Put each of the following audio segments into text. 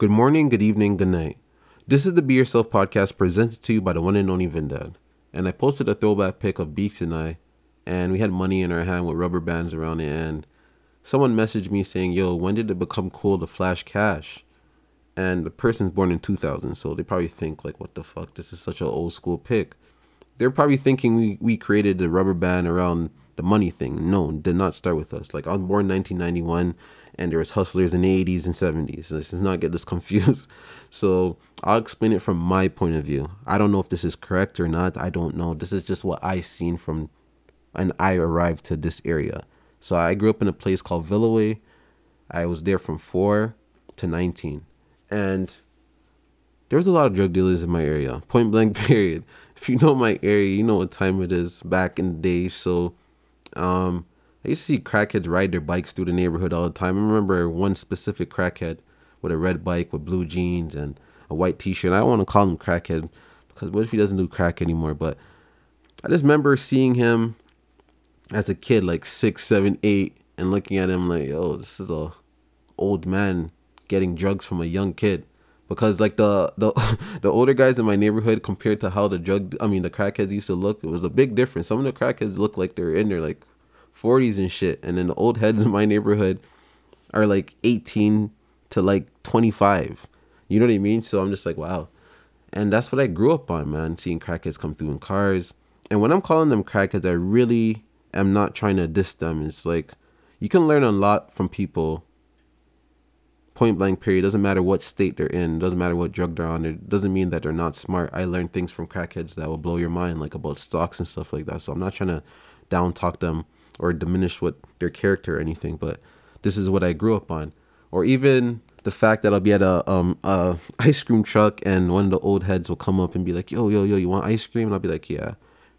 Good morning, good evening, good night. This is the Be Yourself podcast presented to you by the one and only Vindad. And I posted a throwback pic of Beaks and I, and we had money in our hand with rubber bands around it. And someone messaged me saying, Yo, when did it become cool to flash cash? And the person's born in 2000, so they probably think, like, what the fuck? This is such an old school pic. They're probably thinking we, we created the rubber band around the money thing. No, did not start with us. Like, I was born 1991 and there was hustlers in the 80s and 70s. Let's not get this confused. So I'll explain it from my point of view. I don't know if this is correct or not. I don't know. This is just what I seen from and I arrived to this area. So I grew up in a place called Villaway. I was there from 4 to 19. And there was a lot of drug dealers in my area. Point blank period. If you know my area, you know what time it is back in the day. So um I used to see crackheads ride their bikes through the neighborhood all the time. I remember one specific crackhead with a red bike with blue jeans and a white t-shirt. I don't want to call him crackhead because what if he doesn't do crack anymore? But I just remember seeing him as a kid, like six, seven, eight, and looking at him like, oh, this is a old man getting drugs from a young kid. Because like the the the older guys in my neighborhood compared to how the drug I mean the crackheads used to look, it was a big difference. Some of the crackheads look like they're in there like 40s and shit. And then the old heads in my neighborhood are like 18 to like 25. You know what I mean? So I'm just like, wow. And that's what I grew up on, man, seeing crackheads come through in cars. And when I'm calling them crackheads, I really am not trying to diss them. It's like you can learn a lot from people point blank period doesn't matter what state they're in doesn't matter what drug they're on it doesn't mean that they're not smart i learned things from crackheads that will blow your mind like about stocks and stuff like that so i'm not trying to down talk them or diminish what their character or anything, but this is what I grew up on. Or even the fact that I'll be at a um a ice cream truck and one of the old heads will come up and be like, "Yo, yo, yo, you want ice cream?" And I'll be like, "Yeah."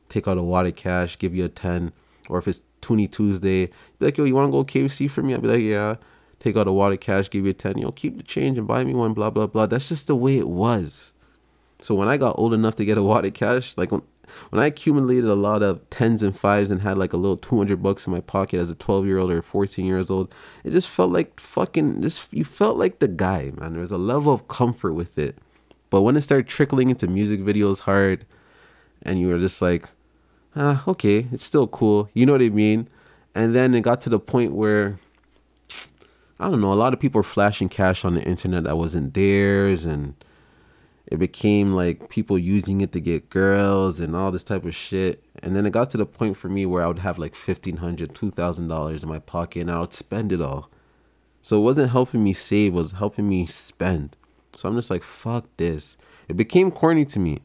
Take out a wad of cash, give you a ten. Or if it's Toonie Tuesday, be like, "Yo, you want to go KFC for me?" I'll be like, "Yeah." Take out a wad of cash, give you a ten. You know, keep the change and buy me one. Blah blah blah. That's just the way it was. So when I got old enough to get a wad of cash, like when when I accumulated a lot of tens and fives and had like a little 200 bucks in my pocket as a 12 year old or 14 years old, it just felt like fucking, just, you felt like the guy, man. There was a level of comfort with it. But when it started trickling into music videos hard and you were just like, ah, okay, it's still cool. You know what I mean? And then it got to the point where, I don't know, a lot of people were flashing cash on the internet that wasn't theirs and it became like people using it to get girls and all this type of shit. And then it got to the point for me where I would have like $1,500, $2,000 in my pocket and I would spend it all. So it wasn't helping me save, it was helping me spend. So I'm just like, fuck this. It became corny to me.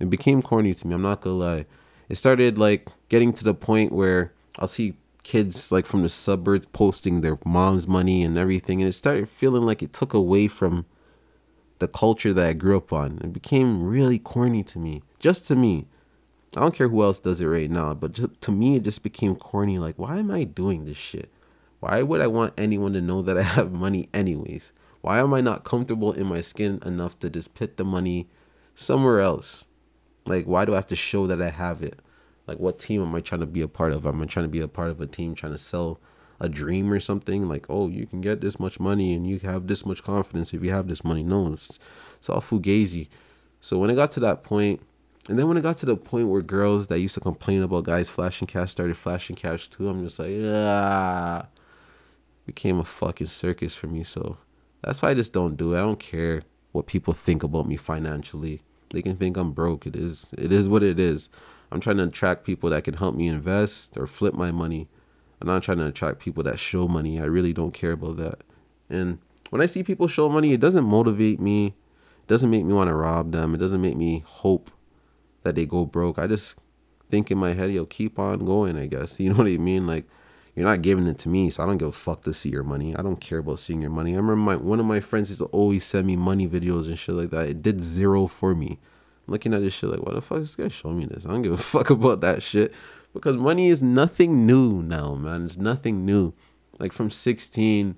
It became corny to me. I'm not gonna lie. It started like getting to the point where I'll see kids like from the suburbs posting their mom's money and everything. And it started feeling like it took away from the culture that I grew up on. It became really corny to me, just to me. I don't care who else does it right now, but just, to me, it just became corny. Like, why am I doing this shit? Why would I want anyone to know that I have money, anyways? Why am I not comfortable in my skin enough to just put the money somewhere else? Like, why do I have to show that I have it? Like, what team am I trying to be a part of? Am I trying to be a part of a team trying to sell a dream or something like oh you can get this much money and you have this much confidence if you have this money. No it's, it's all fugazi. So when it got to that point and then when it got to the point where girls that used to complain about guys flashing cash started flashing cash too i'm just like ah became a fucking circus for me. So that's why i just don't do it. I don't care what people think about me financially. They can think i'm broke. It is it is what it is. I'm trying to attract people that can help me invest or flip my money I'm not trying to attract people that show money. I really don't care about that. And when I see people show money, it doesn't motivate me. It doesn't make me want to rob them. It doesn't make me hope that they go broke. I just think in my head, yo, keep on going, I guess. You know what I mean? Like, you're not giving it to me, so I don't give a fuck to see your money. I don't care about seeing your money. I remember my one of my friends used to always send me money videos and shit like that. It did zero for me. I'm looking at this shit like, what the fuck is this guy showing me this? I don't give a fuck about that shit because money is nothing new now, man. It's nothing new. Like from 16,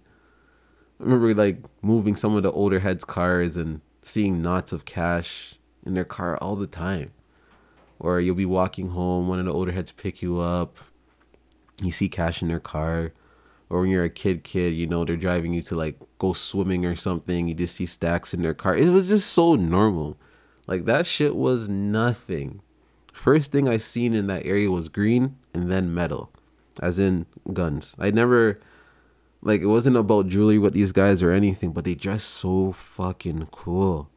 I remember like moving some of the older heads' cars and seeing knots of cash in their car all the time. Or you'll be walking home, one of the older heads pick you up, you see cash in their car. or when you're a kid kid you know they're driving you to like go swimming or something you just see stacks in their car it was just so normal like that shit was nothing first thing i seen in that area was green and then metal as in guns i never like it wasn't about jewelry with these guys or anything but they dress so fucking cool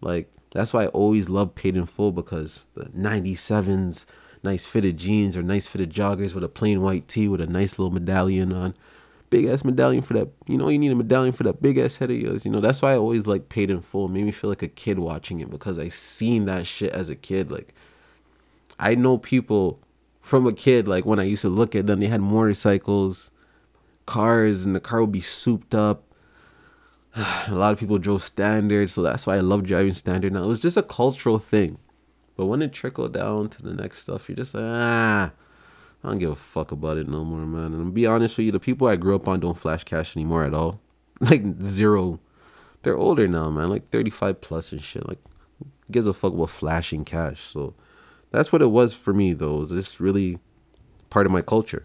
like that's why i always loved paid in full because the 97s nice fitted jeans or nice fitted joggers with a plain white tee with a nice little medallion on. Big ass medallion for that. You know, you need a medallion for that big ass head of yours. You know, that's why I always like paid in full. It made me feel like a kid watching it because I seen that shit as a kid. Like, I know people from a kid, like when I used to look at them, they had motorcycles, cars, and the car would be souped up. a lot of people drove standard, so that's why I love driving standard now. It was just a cultural thing. But when it trickled down to the next stuff, you're just like, ah, I don't give a fuck about it no more, man. And to be honest with you, the people I grew up on don't flash cash anymore at all. Like zero. They're older now, man. Like 35 plus and shit. Like, gives a fuck about flashing cash. So that's what it was for me, though. It was just really part of my culture.